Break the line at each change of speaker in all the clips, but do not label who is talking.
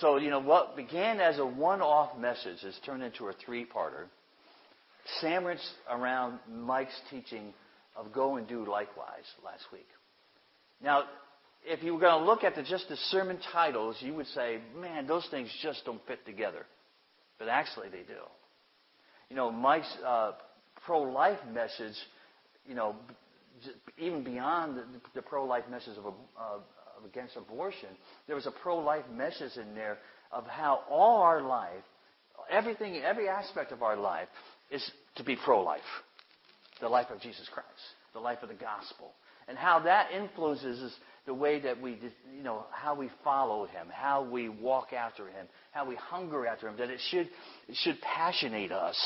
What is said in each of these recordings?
So, you know, what began as a one off message has turned into a three parter, sandwiched around Mike's teaching of go and do likewise last week. Now, if you were going to look at the, just the sermon titles, you would say, man, those things just don't fit together. But actually, they do. You know, Mike's uh, pro life message, you know, even beyond the, the pro life message of, a against abortion, there was a pro life message in there of how all our life, everything, every aspect of our life, is to be pro life. The life of Jesus Christ, the life of the gospel. And how that influences the way that we, you know, how we follow Him, how we walk after Him, how we hunger after Him, that it should, it should passionate us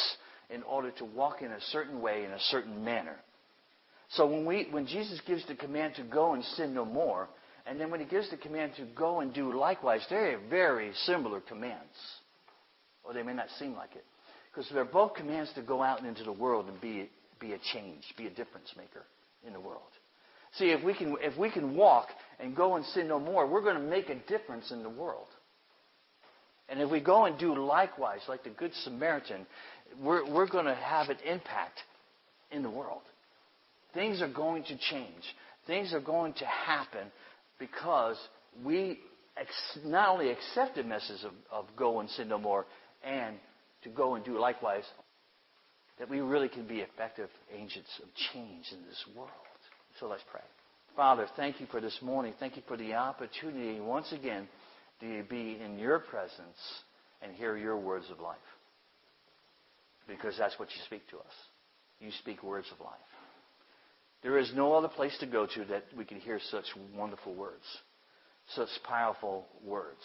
in order to walk in a certain way, in a certain manner. So when, we, when Jesus gives the command to go and sin no more, and then when he gives the command to go and do likewise, they're very similar commands. Or they may not seem like it. Because they're both commands to go out into the world and be, be a change, be a difference maker in the world. See, if we, can, if we can walk and go and sin no more, we're going to make a difference in the world. And if we go and do likewise, like the Good Samaritan, we're, we're going to have an impact in the world. Things are going to change. Things are going to happen because we ex- not only accept the message of, of go and sin no more and to go and do likewise, that we really can be effective agents of change in this world. So let's pray. Father, thank you for this morning. Thank you for the opportunity once again to be in your presence and hear your words of life. Because that's what you speak to us. You speak words of life. There is no other place to go to that we can hear such wonderful words, such powerful words.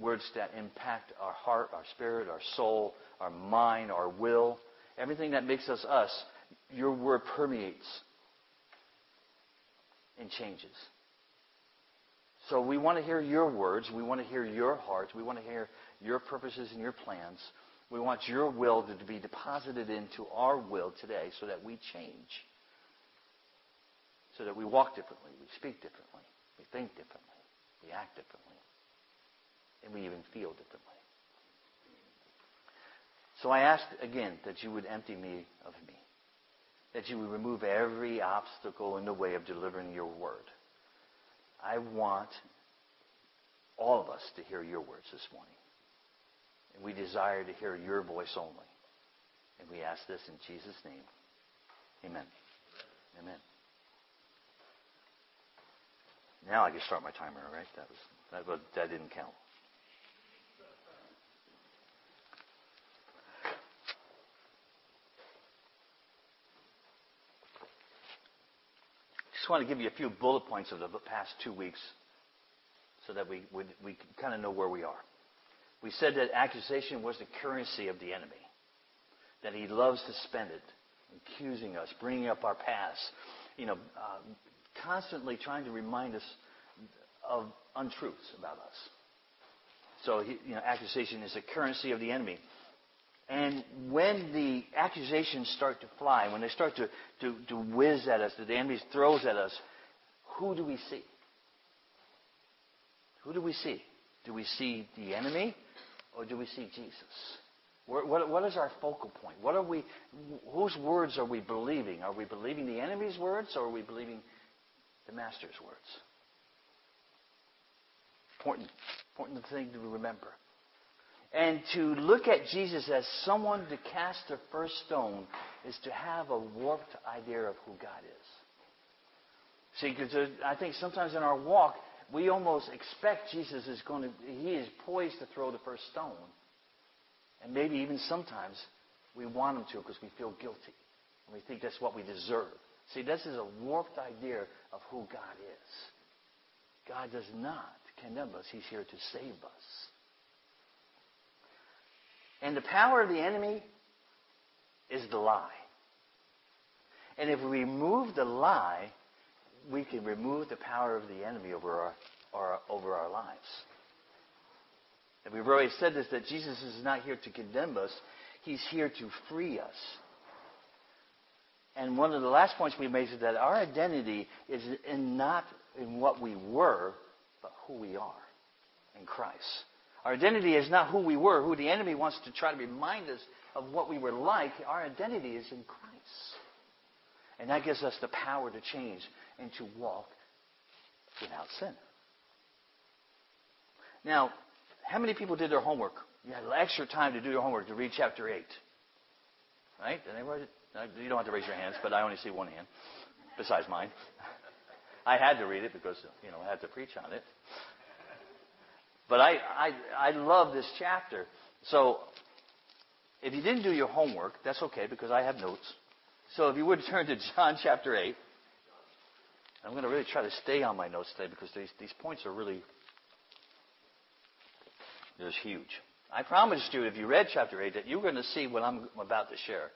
Words that impact our heart, our spirit, our soul, our mind, our will, everything that makes us us. Your word permeates and changes. So we want to hear your words. We want to hear your heart. We want to hear your purposes and your plans. We want your will to be deposited into our will today so that we change so that we walk differently, we speak differently, we think differently, we act differently, and we even feel differently. So I ask again that you would empty me of me, that you would remove every obstacle in the way of delivering your word. I want all of us to hear your words this morning. And we desire to hear your voice only. And we ask this in Jesus' name. Amen. Amen. Now I can start my timer, right? That was that, was, that didn't count. Just want to give you a few bullet points of the past two weeks so that we, we, we kind of know where we are. We said that accusation was the currency of the enemy, that he loves to spend it, accusing us, bringing up our past, you know, uh, constantly trying to remind us of untruths about us. So, you know, accusation is a currency of the enemy. And when the accusations start to fly, when they start to, to, to whiz at us, that the enemy throws at us, who do we see? Who do we see? Do we see the enemy or do we see Jesus? What, what, what is our focal point? What are we, whose words are we believing? Are we believing the enemy's words or are we believing the Master's words. Important, important thing to remember. And to look at Jesus as someone to cast the first stone is to have a warped idea of who God is. See, because I think sometimes in our walk, we almost expect Jesus is going to, he is poised to throw the first stone. And maybe even sometimes we want him to because we feel guilty. And we think that's what we deserve. See, this is a warped idea of who God is. God does not condemn us. He's here to save us. And the power of the enemy is the lie. And if we remove the lie, we can remove the power of the enemy over our, our, over our lives. And we've already said this that Jesus is not here to condemn us, He's here to free us. And one of the last points we made is that our identity is in not in what we were, but who we are in Christ. Our identity is not who we were, who the enemy wants to try to remind us of what we were like. Our identity is in Christ. And that gives us the power to change and to walk without sin. Now, how many people did their homework? You had extra time to do your homework to read chapter 8. Right? Did Anybody? You don't have to raise your hands, but I only see one hand, besides mine. I had to read it because, you know, I had to preach on it. But I, I, I love this chapter. So, if you didn't do your homework, that's okay because I have notes. So if you would turn to John chapter 8. I'm going to really try to stay on my notes today because these, these points are really just huge. I promised you if you read chapter 8 that you were going to see what I'm about to share.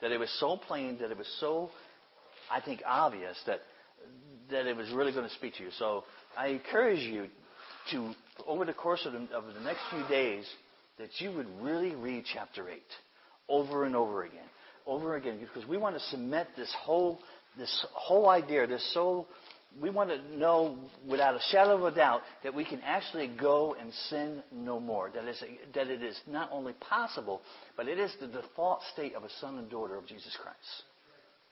That it was so plain, that it was so, I think, obvious that, that it was really going to speak to you. So I encourage you to, over the course of the, of the next few days, that you would really read chapter 8 over and over again. Over again, because we want to cement this whole, this whole idea, this so, we want to know without a shadow of a doubt that we can actually go and sin no more. That, is, that it is not only possible, but it is the default state of a son and daughter of Jesus Christ.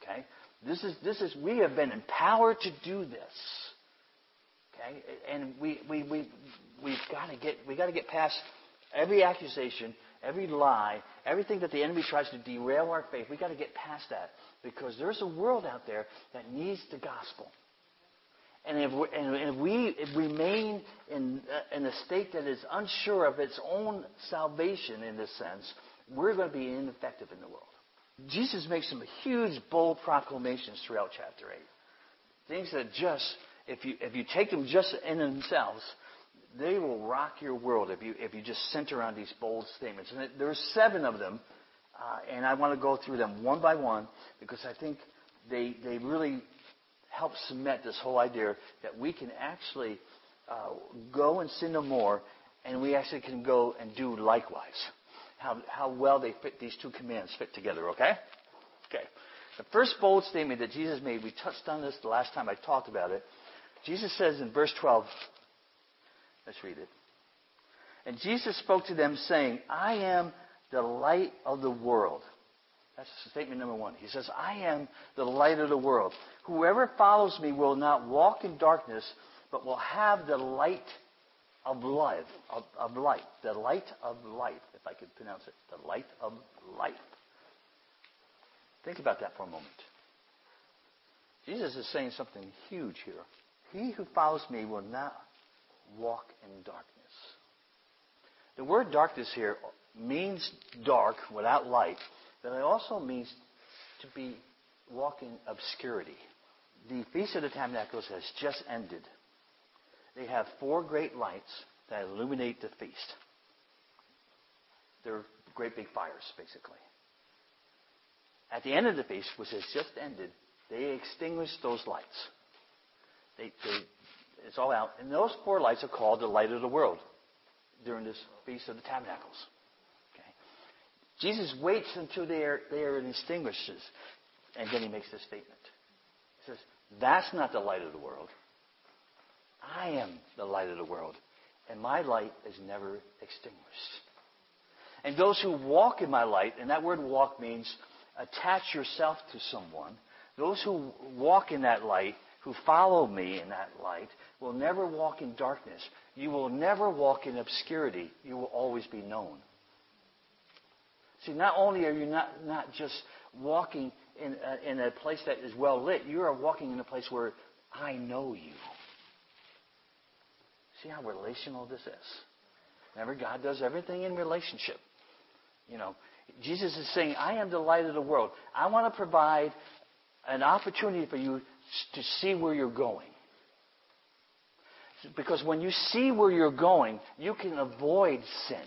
Okay? This is, this is, we have been empowered to do this. Okay? And we, we, we, we've got to get, we got to get past every accusation, every lie, everything that the enemy tries to derail our faith. We've got to get past that because there's a world out there that needs the gospel. And if we, and if we remain in, in a state that is unsure of its own salvation in this sense, we're going to be ineffective in the world. Jesus makes some huge, bold proclamations throughout chapter 8. Things that just, if you, if you take them just in themselves, they will rock your world if you, if you just center on these bold statements. And there's seven of them, uh, and I want to go through them one by one because I think they, they really help cement this whole idea that we can actually uh, go and sin no more, and we actually can go and do likewise. How, how well they fit these two commands fit together, okay? Okay. The first bold statement that Jesus made, we touched on this the last time I talked about it. Jesus says in verse 12, Let's read it. And Jesus spoke to them, saying, I am the light of the world. That's statement number one. He says, I am the light of the world. Whoever follows me will not walk in darkness, but will have the light of life. Of, of light. The light of life, if I could pronounce it. The light of life. Think about that for a moment. Jesus is saying something huge here. He who follows me will not walk in darkness. The word darkness here means dark without light, but it also means to be walking obscurity. The Feast of the Tabernacles has just ended. They have four great lights that illuminate the feast. They're great big fires, basically. At the end of the feast, which has just ended, they extinguish those lights. They, they it's all out. And those four lights are called the light of the world during this Feast of the Tabernacles. Jesus waits until they are, they are extinguished, and then he makes this statement. He says, That's not the light of the world. I am the light of the world, and my light is never extinguished. And those who walk in my light, and that word walk means attach yourself to someone, those who walk in that light who follow me in that light will never walk in darkness. You will never walk in obscurity. You will always be known. See, not only are you not, not just walking in a, in a place that is well lit, you are walking in a place where I know you. See how relational this is? Remember, God does everything in relationship. You know, Jesus is saying, I am the light of the world. I want to provide an opportunity for you to see where you're going. Because when you see where you're going, you can avoid sin.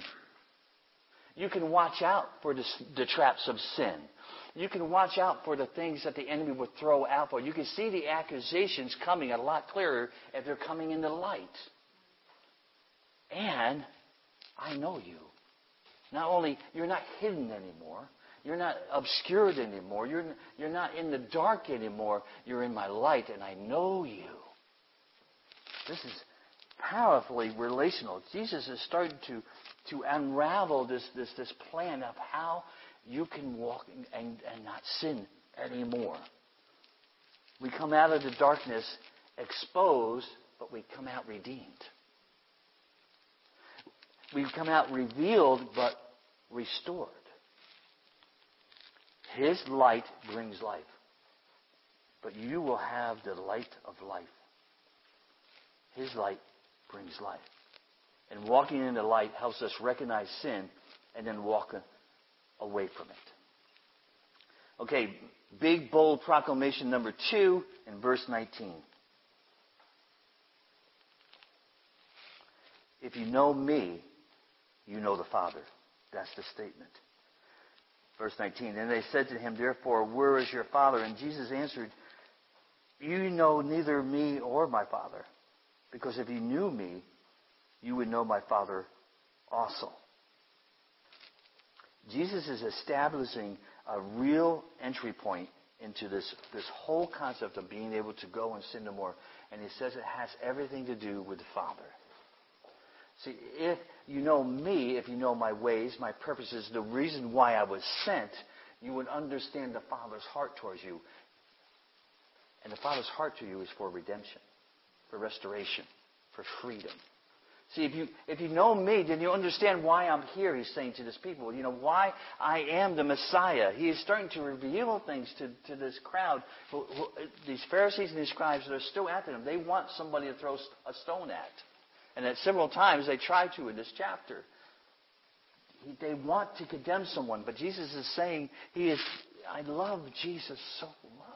You can watch out for the, the, traps of sin. You can watch out for the things that the enemy would throw out for. You can see the accusations coming a lot clearer if they're coming in the light. And I know you. Not only you're not hidden anymore, you're not obscured anymore. You're, you're not in the dark anymore. You're in my light, and I know you. This is, powerfully relational. Jesus is starting to, to unravel this, this, this plan of how you can walk and, and not sin anymore. We come out of the darkness exposed, but we come out redeemed. We come out revealed, but restored. His light brings life. But you will have the light of life. His light brings life. And walking in the light helps us recognize sin and then walk away from it. Okay, big, bold proclamation number two in verse 19. If you know me, you know the Father. That's the statement. Verse 19. And they said to him, Therefore, where is your Father? And Jesus answered, You know neither me or my Father. Because if you knew me, you would know my Father also. Jesus is establishing a real entry point into this, this whole concept of being able to go and sin no more. And he says it has everything to do with the Father. See, if you know me, if you know my ways, my purposes, the reason why I was sent, you would understand the Father's heart towards you. And the Father's heart to you is for redemption, for restoration, for freedom. See, if you, if you know me, then you understand why I'm here, he's saying to this people. You know, why I am the Messiah. He is starting to reveal things to, to this crowd. Who, who, these Pharisees and these scribes, they're still after him. They want somebody to throw a stone at. And at several times they try to in this chapter. They want to condemn someone, but Jesus is saying, He is, I love Jesus so much.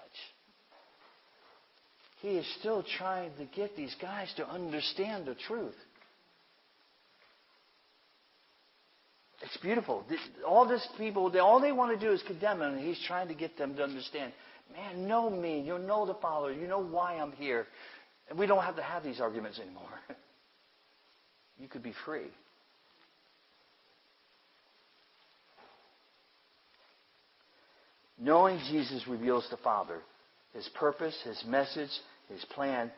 He is still trying to get these guys to understand the truth. It's beautiful. All these people, all they want to do is condemn him, and he's trying to get them to understand. Man, know me. You know the Father. You know why I'm here. And we don't have to have these arguments anymore. you could be free. Knowing Jesus reveals the Father, His purpose, His message, His plan,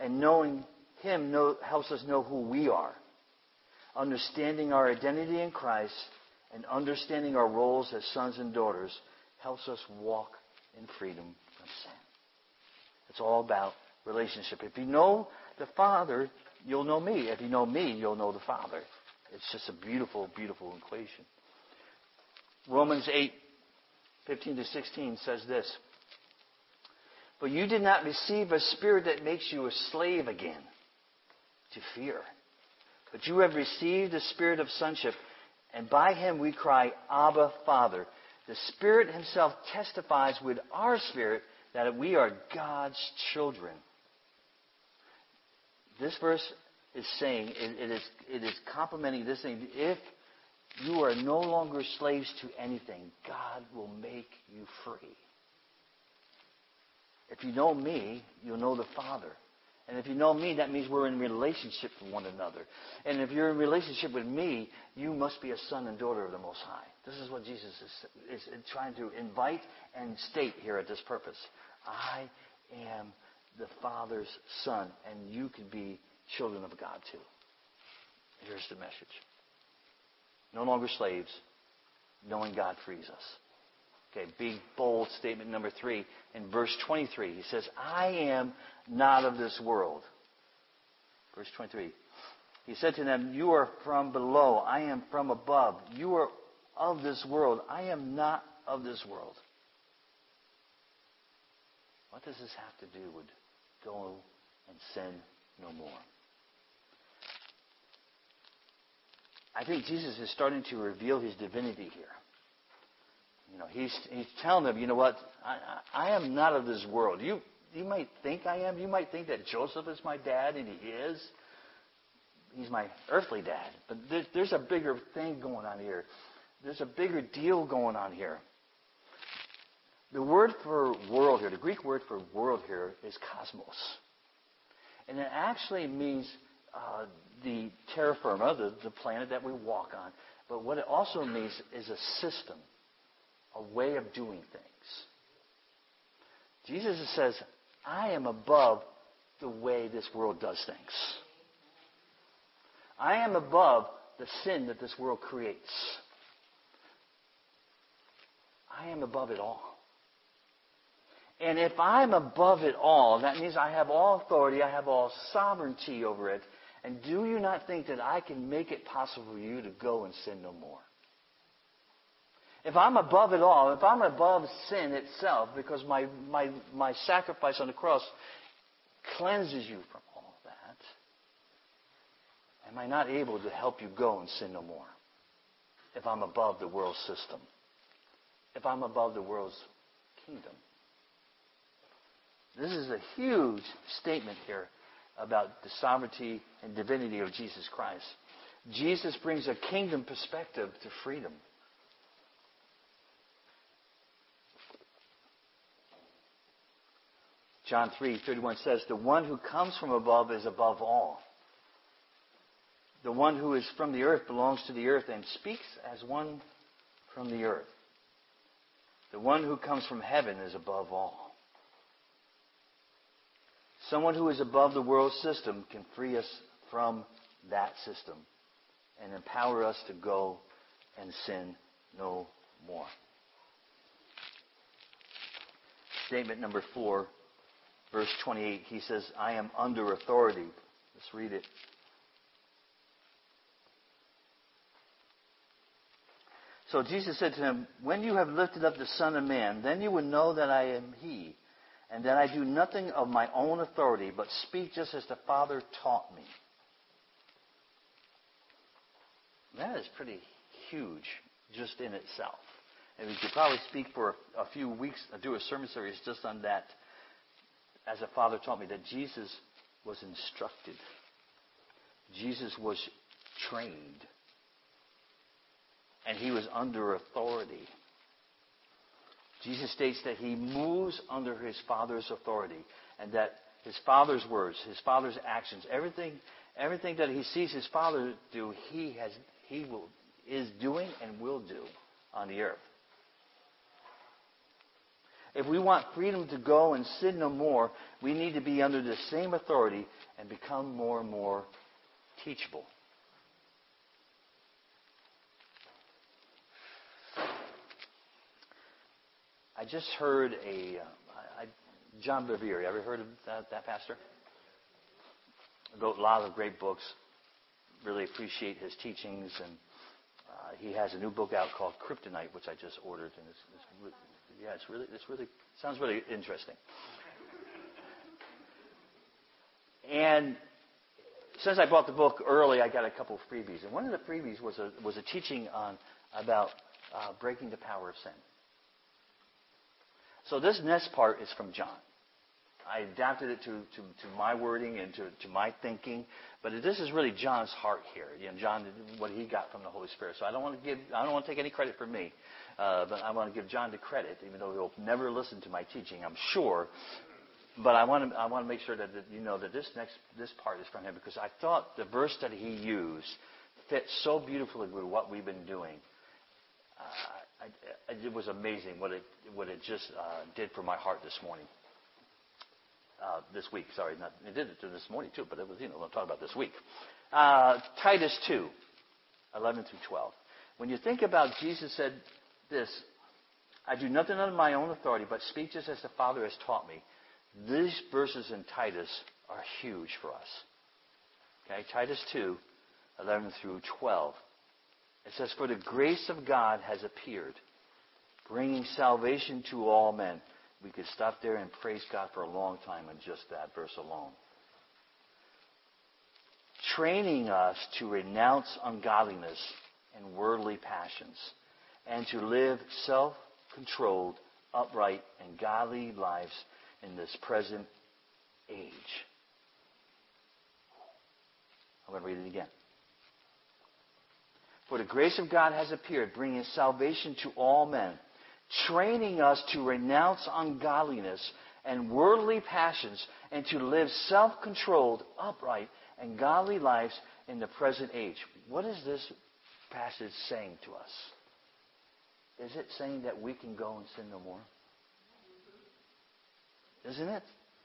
and knowing Him know, helps us know who we are understanding our identity in Christ and understanding our roles as sons and daughters helps us walk in freedom from sin. It's all about relationship. If you know the Father, you'll know me. If you know me, you'll know the Father. It's just a beautiful, beautiful equation. Romans 8, 15 to 16 says this. But you did not receive a spirit that makes you a slave again to fear but you have received the spirit of sonship, and by him we cry, Abba, Father. The Spirit himself testifies with our spirit that we are God's children. This verse is saying, it, it, is, it is complementing this thing. If you are no longer slaves to anything, God will make you free. If you know me, you'll know the Father. And if you know me, that means we're in relationship with one another. And if you're in relationship with me, you must be a son and daughter of the Most High. This is what Jesus is, is trying to invite and state here at this purpose. I am the Father's son, and you can be children of God too. Here's the message. No longer slaves, knowing God frees us. Okay, big, bold statement number three. In verse 23, he says, I am not of this world. Verse 23. He said to them, You are from below. I am from above. You are of this world. I am not of this world. What does this have to do with go and sin no more? I think Jesus is starting to reveal his divinity here. You know, he's, he's telling them, you know what? I, I, I am not of this world. You, you might think I am. You might think that Joseph is my dad, and he is. He's my earthly dad. But there's, there's a bigger thing going on here. There's a bigger deal going on here. The word for world here, the Greek word for world here is cosmos. And it actually means uh, the terra firma, the, the planet that we walk on. But what it also means is a system a way of doing things. Jesus says, I am above the way this world does things. I am above the sin that this world creates. I am above it all. And if I'm above it all, that means I have all authority, I have all sovereignty over it. And do you not think that I can make it possible for you to go and sin no more? If I'm above it all, if I'm above sin itself, because my, my, my sacrifice on the cross cleanses you from all that, am I not able to help you go and sin no more? If I'm above the world system, if I'm above the world's kingdom. This is a huge statement here about the sovereignty and divinity of Jesus Christ. Jesus brings a kingdom perspective to freedom. John 3:31 says, "The one who comes from above is above all. The one who is from the earth belongs to the earth and speaks as one from the earth. The one who comes from heaven is above all." Someone who is above the world system can free us from that system and empower us to go and sin no more. Statement number four, verse 28, he says, I am under authority. Let's read it. So Jesus said to him, When you have lifted up the Son of Man, then you will know that I am He and that I do nothing of my own authority, but speak just as the Father taught me. That is pretty huge just in itself. And we could probably speak for a, few weeks, uh, do a sermon series just on that, as the Father taught me, that Jesus was instructed. Jesus was trained. And he was under authority. Jesus states that he moves under his Father's authority and that his Father's words, his Father's actions, everything, everything that he sees his Father do, he has, he will, is doing and will do on the earth. If we want freedom to go and sin no more, we need to be under the same authority and become more and more teachable. I just heard a uh, I, John Bevere. You ever heard of that, that pastor? Wrote a lot of great books. Really appreciate his teachings, and uh, he has a new book out called Kryptonite, which I just ordered, and it's, it's yeah, it's really it's really sounds really interesting. And since I bought the book early, I got a couple of freebies, and one of the freebies was a was a teaching on about uh, breaking the power of sin. So this next part is from John. I adapted it to, to, to my wording and to, to my thinking, but this is really John's heart here. You know, John, what he got from the Holy Spirit. So I don't want to give, I don't want to take any credit for me, uh, but I want to give John the credit, even though he'll never listen to my teaching, I'm sure. But I want to, I want to make sure that, that you know that this next, this part is from him because I thought the verse that he used fit so beautifully with what we've been doing. Uh, I, it was amazing what it what it just uh, did for my heart this morning. Uh, this week, sorry, not it did it this morning too, but it was you know I'm talking about this week. Uh, Titus 2, 11 through 12. When you think about Jesus said this, I do nothing under my own authority, but speak just as the Father has taught me. These verses in Titus are huge for us. Okay, Titus 2, 11 through 12. It says, For the grace of God has appeared, bringing salvation to all men. We could stop there and praise God for a long time on just that verse alone. Training us to renounce ungodliness and worldly passions, and to live self controlled, upright, and godly lives in this present age. I'm going to read it again. For the grace of God has appeared, bringing salvation to all men, training us to renounce ungodliness and worldly passions, and to live self controlled, upright, and godly lives in the present age. What is this passage saying to us? Is it saying that we can go and sin no more? Isn't it?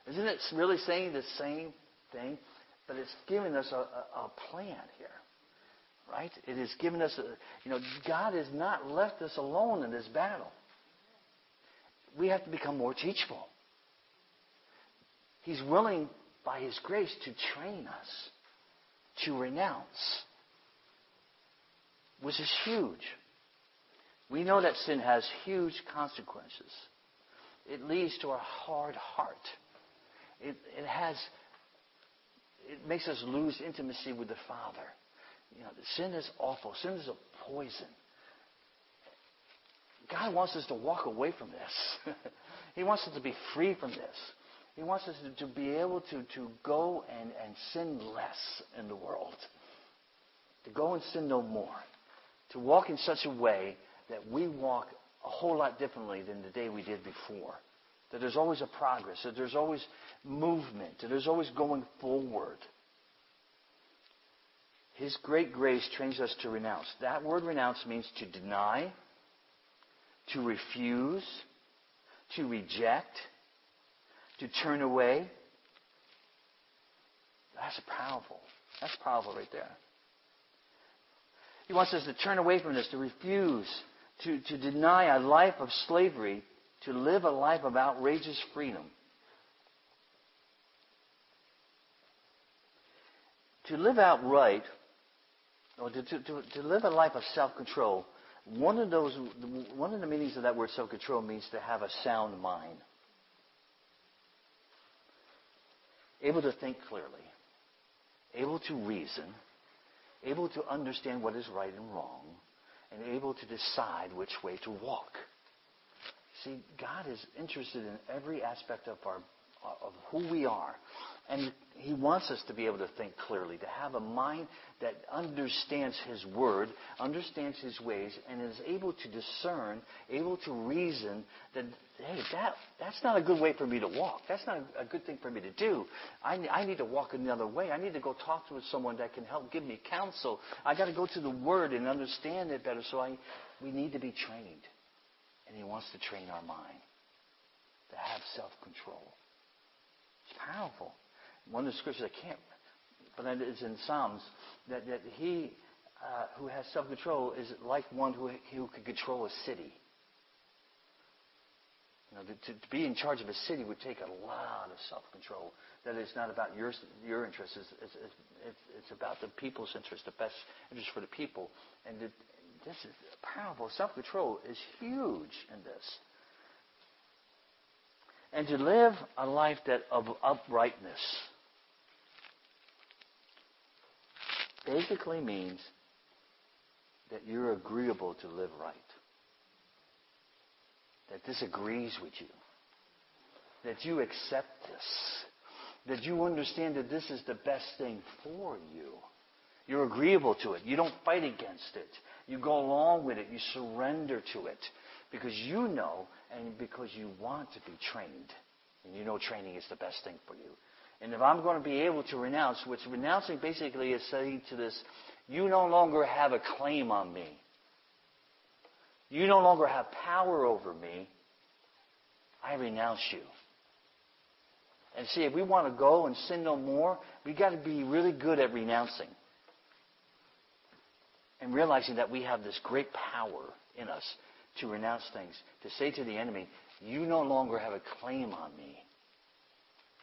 Isn't it really saying the same thing? But it's giving us a, a, a plan here. right? It has given us, a, you know, God has not left us alone in this battle. We have to become more teachable. He's willing, by His grace, to train us to renounce, which is huge. We know that sin has huge consequences. It leads to a hard heart. It, it has, it makes us lose intimacy with the Father. You know, sin is awful. Sin is a poison. God wants us to walk away from this. he wants us to be free from this. He wants us to, to be able to, to go and, and sin less in the world. To go and sin no more. To walk in such a way that we walk a whole lot differently than the day we did before. That there's always a progress, that there's always movement, that there's always going forward. His great grace trains us to renounce. That word renounce means to deny, to refuse, to reject, to turn away. That's powerful. That's powerful right there. He wants us to turn away from this, to refuse, to, to deny a life of slavery, to live a life of outrageous freedom. To live outright, or to, to, to, live a life of self-control, one of those, one of the meanings of that word self-control means to have a sound mind. Able to think clearly, able to reason, able to understand what is right and wrong, and able to decide which way to walk. See, God is interested in every aspect of our of who we are. And he wants us to be able to think clearly, to have a mind that understands his word, understands his ways, and is able to discern, able to reason that, hey, that, that's not a good way for me to walk. That's not a, good thing for me to do. I, I need to walk another way. I need to go talk to someone that can help give me counsel. I got to go to the word and understand it better. So I, we need to be trained. And he wants to train our mind to have self-control. It's powerful. One of the scriptures I can't, but it's in Psalms that, that he uh, who has self-control is like one who, who could control a city. You know, to, to, be in charge of a city would take a lot of self-control. That is not about your your interests. It's, it's, it's, it's about the people's interest, the best interest for the people. And this is powerful. Self-control is huge in this. And to live a life that of uprightness basically means that you're agreeable to live right. That this agrees with you. That you accept this. That you understand that this is the best thing for you. You're agreeable to it. You don't fight against it. You go along with it. You surrender to it. Because you know and because you want to be trained. And you know training is the best thing for you. And if I'm going to be able to renounce, which renouncing basically is saying to this, you no longer have a claim on me. You no longer have power over me. I renounce you. And see, if we want to go and sin no more, we've got to be really good at renouncing. And realizing that we have this great power in us to renounce things, to say to the enemy, You no longer have a claim on me.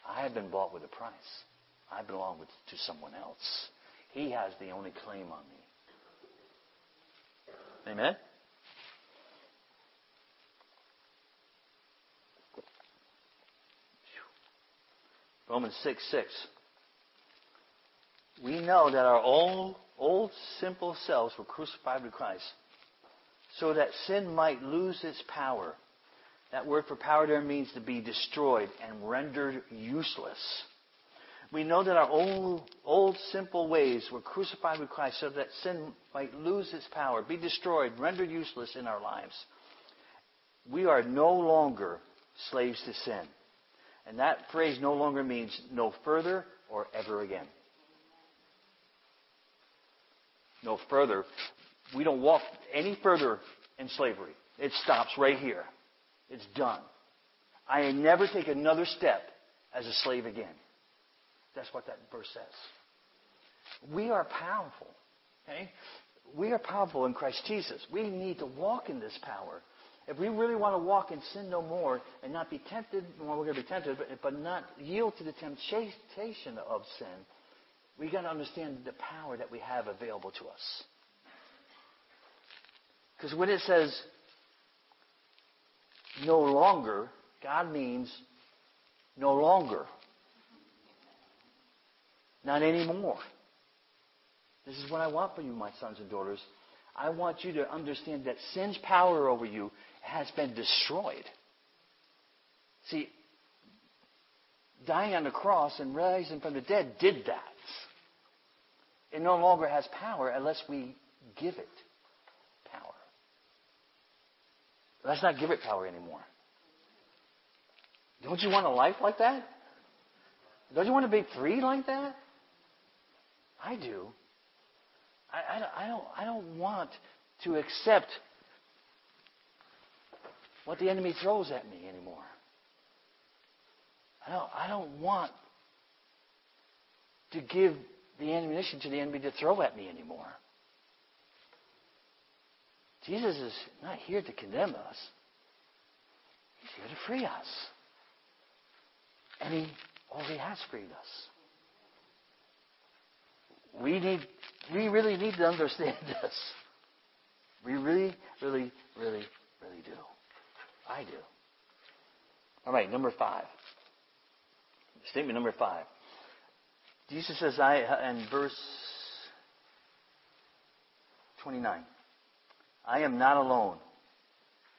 I have been bought with a price. I belong with, to someone else. He has the only claim on me. Amen? Romans 6 6. We know that our old, old simple selves were crucified with Christ so that sin might lose its power. That word for power there means to be destroyed and rendered useless. We know that our old, old simple ways were crucified with Christ so that sin might lose its power, be destroyed, rendered useless in our lives. We are no longer slaves to sin. And that phrase no longer means no further or ever again. No further we don't walk any further in slavery. It stops right here. It's done. I never take another step as a slave again. That's what that verse says. We are powerful. Okay? We are powerful in Christ Jesus. We need to walk in this power. If we really want to walk in sin no more and not be tempted, well, we're going to be tempted, but, but not yield to the temptation of sin, we got to understand the power that we have available to us. Because when it says no longer, God means no longer. Not anymore. This is what I want for you, my sons and daughters. I want you to understand that sin's power over you has been destroyed. See, dying on the cross and rising from the dead did that. It no longer has power unless we give it power. Let's not give it power anymore. Don't you want a life like that? Don't you want to be free like that? I do. I, I, I, don't, I don't want to accept what the enemy throws at me anymore. I don't, I don't want to give the ammunition to the enemy to throw at me anymore. Jesus is not here to condemn us. He's here to free us. And he already has freed us. We need we really need to understand this. We really, really, really, really do. I do. All right, number five. Statement number five. Jesus says, I, in verse 29, I am not alone,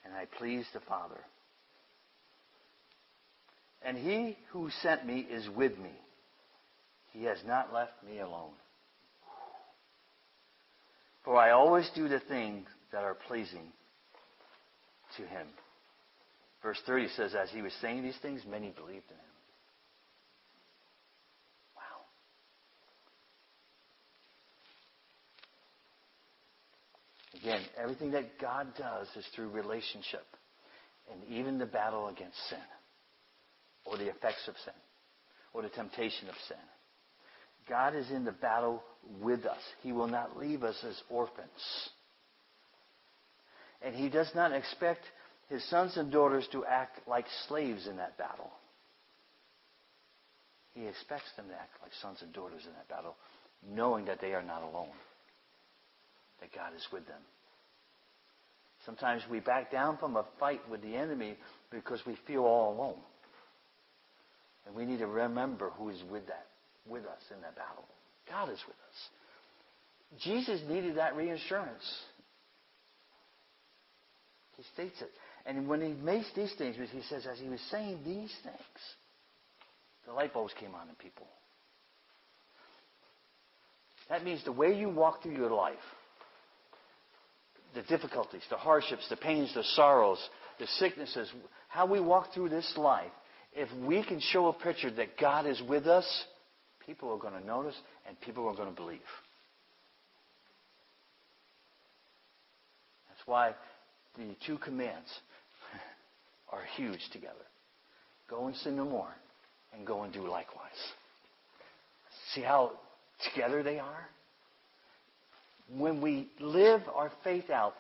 and I please the Father. And he who sent me is with me. He has not left me alone. For I always do the things that are pleasing to him. Verse 30 says, As he was saying these things, many believed in him. Again, everything that God does is through relationship. And even the battle against sin, or the effects of sin, or the temptation of sin. God is in the battle with us. He will not leave us as orphans. And He does not expect His sons and daughters to act like slaves in that battle. He expects them to act like sons and daughters in that battle, knowing that they are not alone, that God is with them. Sometimes we back down from a fight with the enemy because we feel all alone. And we need to remember who is with that with us in that battle. God is with us. Jesus needed that reassurance. He states it. And when he makes these things, he says, as he was saying these things, the light bulbs came on in people. That means the way you walk through your life, the difficulties, the hardships, the pains, the sorrows, the sicknesses, how we walk through this life, if we can show a picture that God is with us, people are going to notice and people are going to believe. That's why the two commands are huge together. Go and sin no more, and go and do likewise. See how together they are? When we live our faith out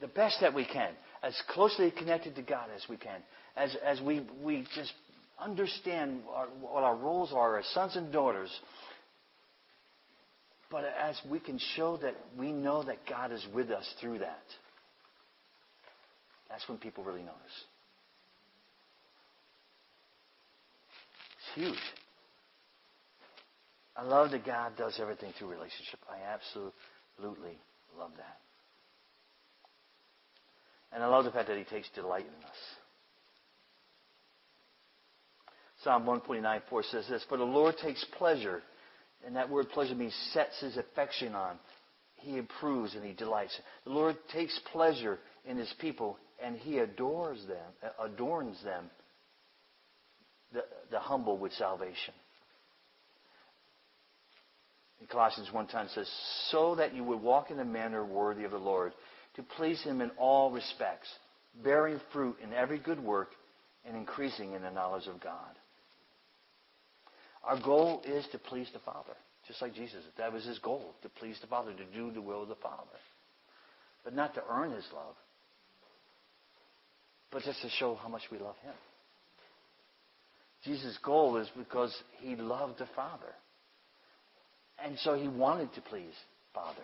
the best that we can, as closely connected to God as we can, as, as we, we just understand our, what our roles are as sons and daughters. But as we can show that we know that God is with us through that, that's when people really notice. It's huge. I love that God does everything through relationship. I absolutely love that. And I love the fact that He takes delight in us. Psalm 149, 4 says this, For the Lord takes pleasure, and that word pleasure means sets his affection on. He approves and he delights. The Lord takes pleasure in his people, and he adores them, adorns them, the, the humble with salvation. In Colossians 1.10 says, So that you would walk in a manner worthy of the Lord, to please him in all respects, bearing fruit in every good work, and increasing in the knowledge of God. Our goal is to please the Father, just like Jesus. That was his goal, to please the Father, to do the will of the Father. But not to earn his love, but just to show how much we love him. Jesus' goal is because he loved the Father. And so he wanted to please Father.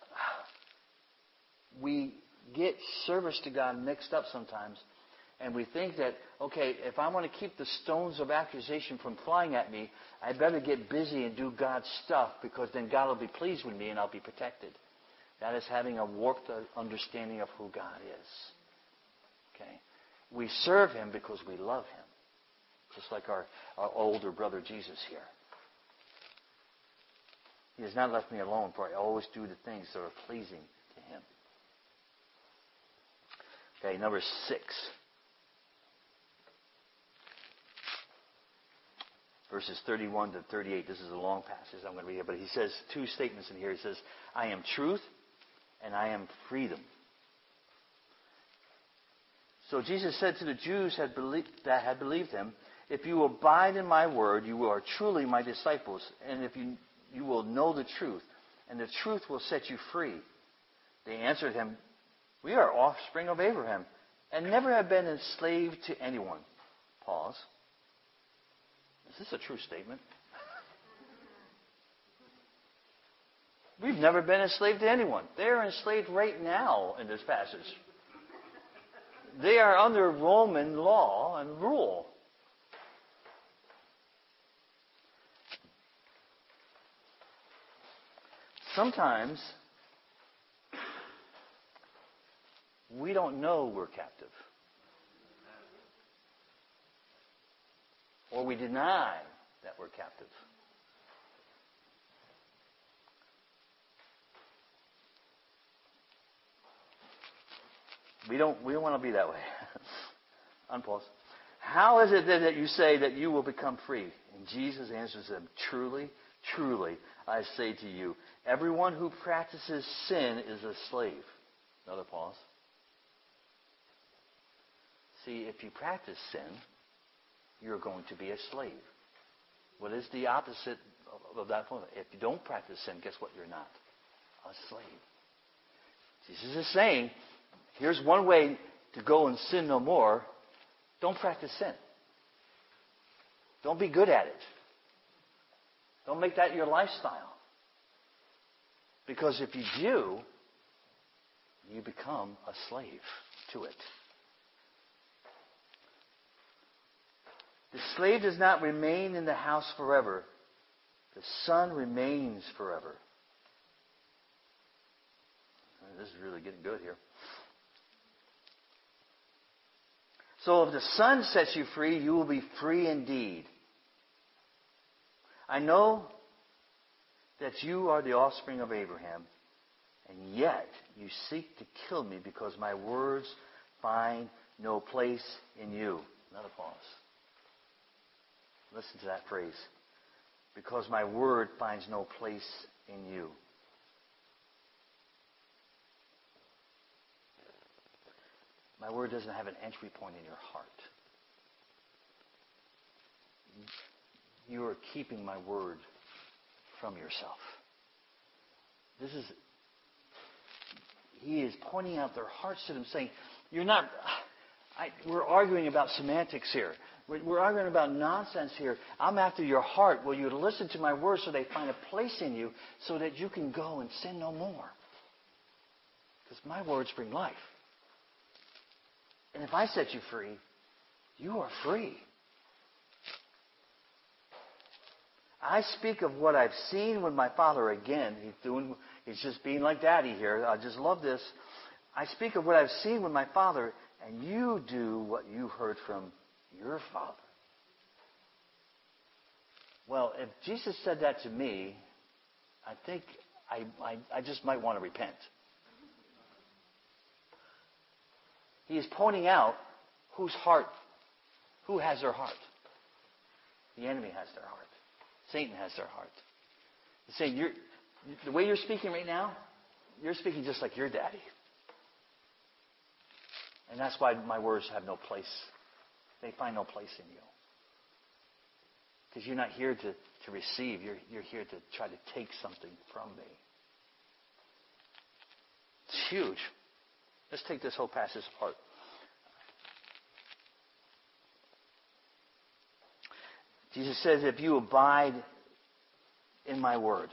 We get service to God mixed up sometimes and we think that, okay, if I want to keep the stones of accusation from flying at me, I better get busy and do God's stuff because then God will be pleased with me and I'll be protected. That is having a warped understanding of who God is. Okay? We serve Him because we love Him. Just like our, our older brother Jesus here. He has not left me alone, for I always do the things that are pleasing to Him. Okay, number six. verses 31 to 38. This is a long passage I'm going to read here, but he says two statements in here. He says, I am truth and I am freedom. So Jesus said to the Jews that had believed him, If you abide in my word, you are truly my disciples, and if you, you will know the truth, and the truth will set you free. They answered him, We are offspring of Abraham, and never have been enslaved to anyone. Pause. Is this a true statement? We've never been enslaved to anyone. They are enslaved right now in this passage. They are under Roman law and rule. Sometimes we don't know we're captive. or we deny that we're captive. We don't, we don't want to be that way. Unpause. How is it then that you say that you will become free? And Jesus answers them, Truly, truly, I say to you, everyone who practices sin is a slave. Another pause. See, if you practice sin, you're going to be a slave. What is the opposite of that point? If you don't practice sin, guess what? You're not a slave. Jesus is saying, here's one way to go and sin no more. Don't practice sin. Don't be good at it. Don't make that your lifestyle. Because if you do, you become a slave to it. The slave does not remain in the house forever. The son remains forever. This is really getting good here. So if the Son sets you free, you will be free indeed. I know that you are the offspring of Abraham, and yet you seek to kill me because my words find no place in you. Another pause. Listen to that phrase. Because my word finds no place in you. My word doesn't have an entry point in your heart. You are keeping my word from yourself. This is, he is pointing out their hearts to them, saying, You're not, I, we're arguing about semantics here. We're arguing about nonsense here. I'm after your heart. Will you listen to my words so they find a place in you so that you can go and sin no more? Because my words bring life. And if I set you free, you are free. I speak of what I've seen with my father again. He's doing he's just being like daddy here. I just love this. I speak of what I've seen with my father, and you do what you heard from your Father. Well, if Jesus said that to me, I think I, I, I just might want to repent. He is pointing out whose heart, who has their heart. The enemy has their heart. Satan has their heart. He's saying, you're, the way you're speaking right now, you're speaking just like your daddy. And that's why my words have no place they find no place in you. Because you're not here to, to receive, you're, you're here to try to take something from me. It's huge. Let's take this whole passage apart. Jesus says, if you abide in my word.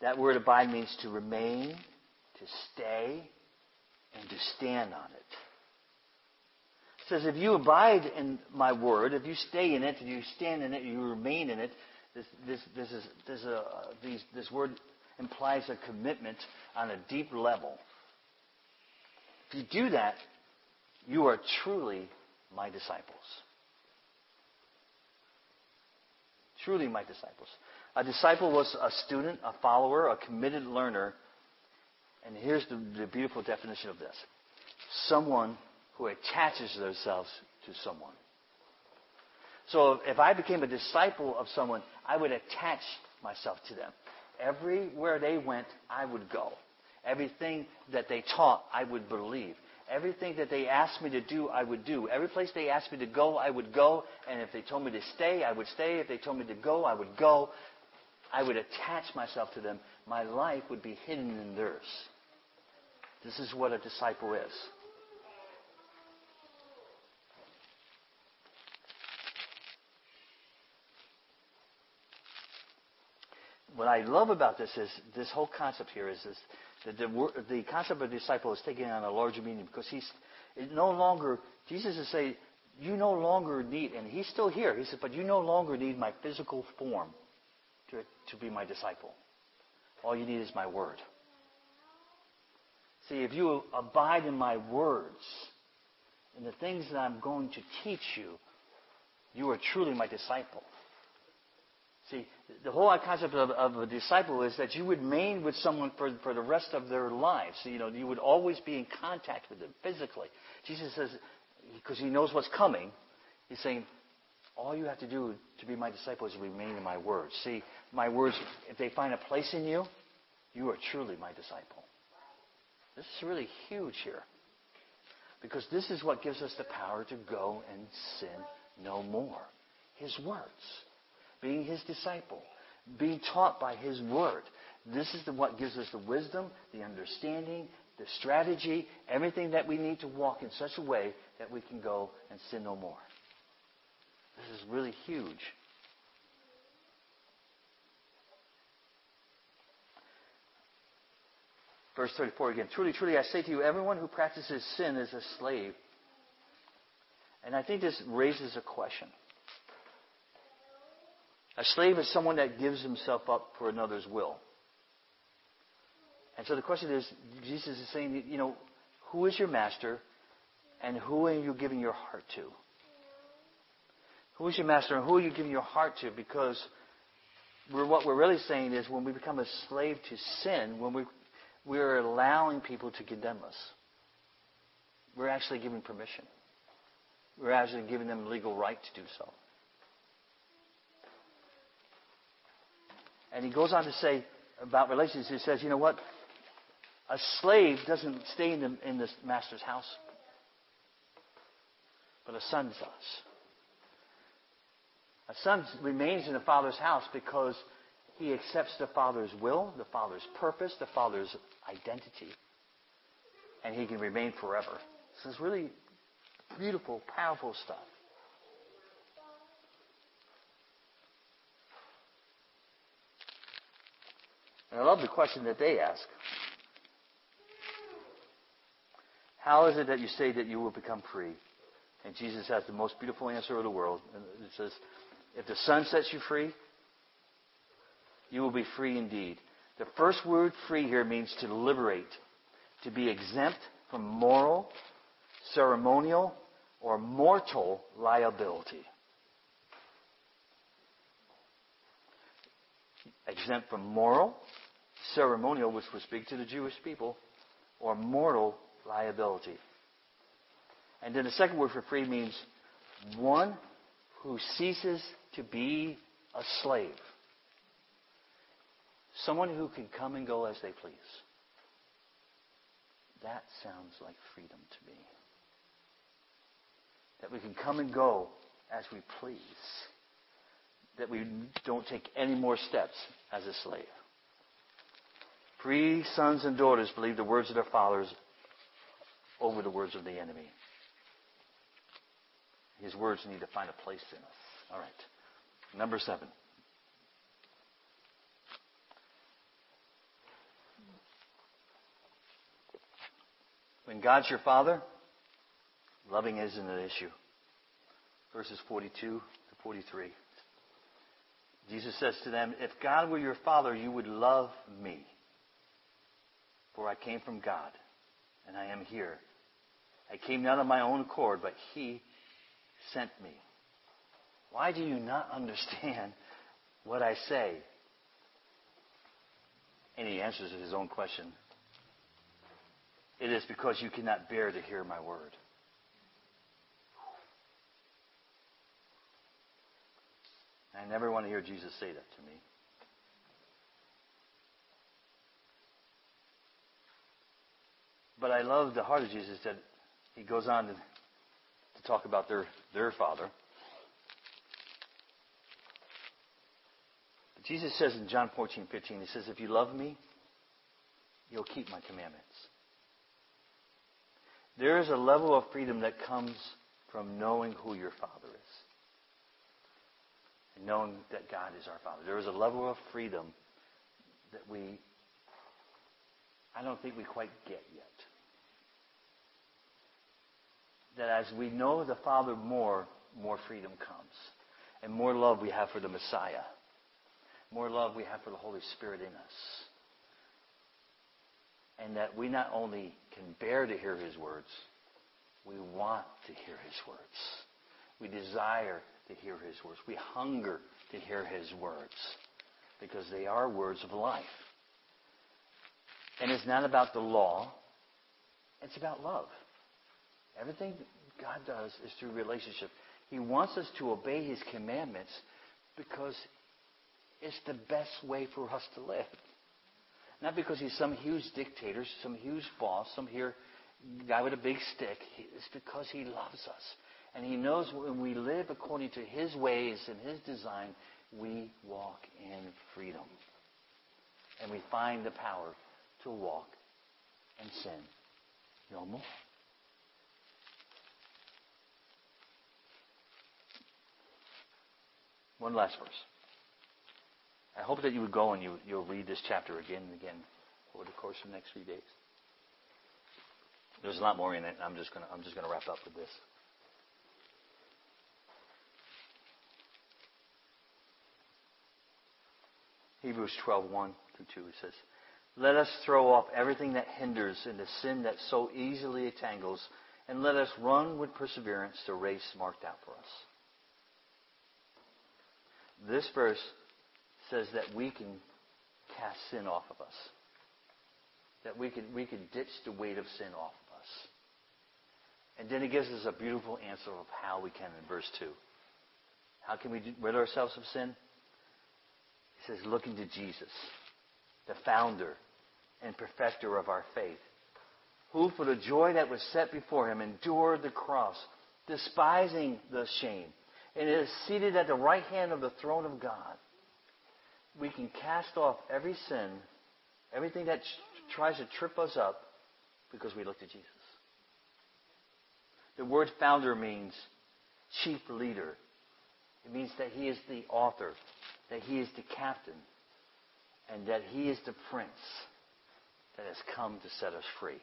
That word abide means to remain, to stay, and to stand on it. It says, if you abide in my word, if you stay in it, if you stand in it, you remain in it, this, this, this, is, this, a, these, this word implies a commitment on a deep level. If you do that, you are truly my disciples. Truly my disciples. A disciple was a student, a follower, a committed learner. And here's the, the beautiful definition of this someone who attaches themselves to someone. So if I became a disciple of someone, I would attach myself to them. Everywhere they went, I would go. Everything that they taught, I would believe. Everything that they asked me to do, I would do. Every place they asked me to go, I would go. And if they told me to stay, I would stay. If they told me to go, I would go. I would attach myself to them. My life would be hidden in theirs. This is what a disciple is. What I love about this is this whole concept here is this, that the, the concept of disciple is taking on a larger meaning because he's no longer, Jesus is saying, you no longer need, and he's still here. He says, but you no longer need my physical form to, to be my disciple. All you need is my word. See, if you abide in my words and the things that I'm going to teach you, you are truly my disciple. See, the whole concept of, of, a disciple is that you would remain with someone for, for the rest of their lives. So, you know, you would always be in contact with them physically. Jesus says, because he knows what's coming, he's saying, all you have to do to be my disciple is remain in my words. See, my words, if they find a place in you, you are truly my disciple. This is really huge here. Because this is what gives us the power to go and sin no more. His words being his disciple, being taught by his word. This is the, what gives us the wisdom, the understanding, the strategy, everything that we need to walk in such a way that we can go and sin no more. This is really huge. Verse 34 again. Truly, truly, I say to you, everyone who practices sin is a slave. And I think this raises a question. A slave is someone that gives himself up for another's will. And so the question is, Jesus is saying, you know, who is your master and who are you giving your heart to? Who is your master and who are you giving your heart to? Because we're, what we're really saying is when we become a slave to sin, when we, we're allowing people to condemn us, we're actually giving permission. We're actually giving them legal right to do so. And he goes on to say about relationships, he says, you know what? A slave doesn't stay in the, in the master's house, but a son does. A son remains in the father's house because he accepts the father's will, the father's purpose, the father's identity, and he can remain forever. This is really beautiful, powerful stuff. And I love the question that they ask. How is it that you say that you will become free? And Jesus has the most beautiful answer of the world. And it says, If the Son sets you free, you will be free indeed. The first word free here means to liberate, to be exempt from moral, ceremonial, or mortal liability. Exempt from moral, ceremonial, which would speak to the Jewish people, or mortal liability. And then the second word for free means one who ceases to be a slave. Someone who can come and go as they please. That sounds like freedom to me. That we can come and go as we please. That we don't take any more steps as a slave. Free sons and daughters believe the words of their fathers over the words of the enemy. His words need to find a place in us. All right. Number seven. When God's your Father, loving isn't an issue. Verses 42 to 43. Jesus says to them, If God were your Father, you would love me. For I came from God, and I am here. I came not of my own accord, but He sent me. Why do you not understand what I say? And he answers his own question. It is because you cannot bear to hear my word. I never want to hear Jesus say that to me. But I love the heart of Jesus that he goes on to, to talk about their, their father. Jesus says in John 14, 15, he says, If you love me, you'll keep my commandments. There is a level of freedom that comes from knowing who your Father is. And knowing that God is our Father. There is a level of freedom that we, I don't think we quite get yet. That as we know the Father more, more freedom comes. And more love we have for the Messiah. More love we have for the Holy Spirit in us and that we not only can bear to hear his words, we want to hear his words. We desire to hear his words. We hunger to hear his words because they are words of life. And it's not about the law, it's about love. Everything God does is through relationship. He wants us to obey his commandments because it's the best way for us to live. Not because he's some huge dictator, some huge boss, some here guy with a big stick. It's because he loves us. And he knows when we live according to his ways and his design, we walk in freedom. And we find the power to walk and sin no more. One last verse. I hope that you would go and you, you'll read this chapter again and again over the course of the next few days. There's a lot more in it. I'm just to I'm just to wrap up with this. Hebrews 12:1 through 2 it says, "Let us throw off everything that hinders and the sin that so easily entangles, and let us run with perseverance the race marked out for us." This verse says that we can cast sin off of us. That we can, we can ditch the weight of sin off of us. And then he gives us a beautiful answer of how we can in verse 2. How can we rid ourselves of sin? He says, looking to Jesus, the founder and perfecter of our faith, who for the joy that was set before him endured the cross, despising the shame, and is seated at the right hand of the throne of God we can cast off every sin, everything that tries to trip us up, because we look to Jesus. The word founder means chief leader. It means that he is the author, that he is the captain, and that he is the prince that has come to set us free.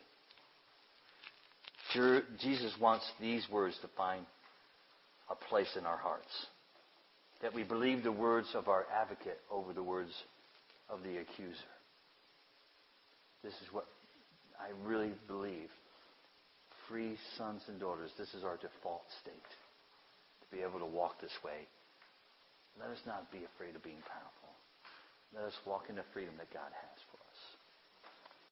Jesus wants these words to find a place in our hearts that we believe the words of our advocate over the words of the accuser. This is what I really believe. Free sons and daughters, this is our default state. To be able to walk this way. Let us not be afraid of being powerful. Let us walk in the freedom that God has for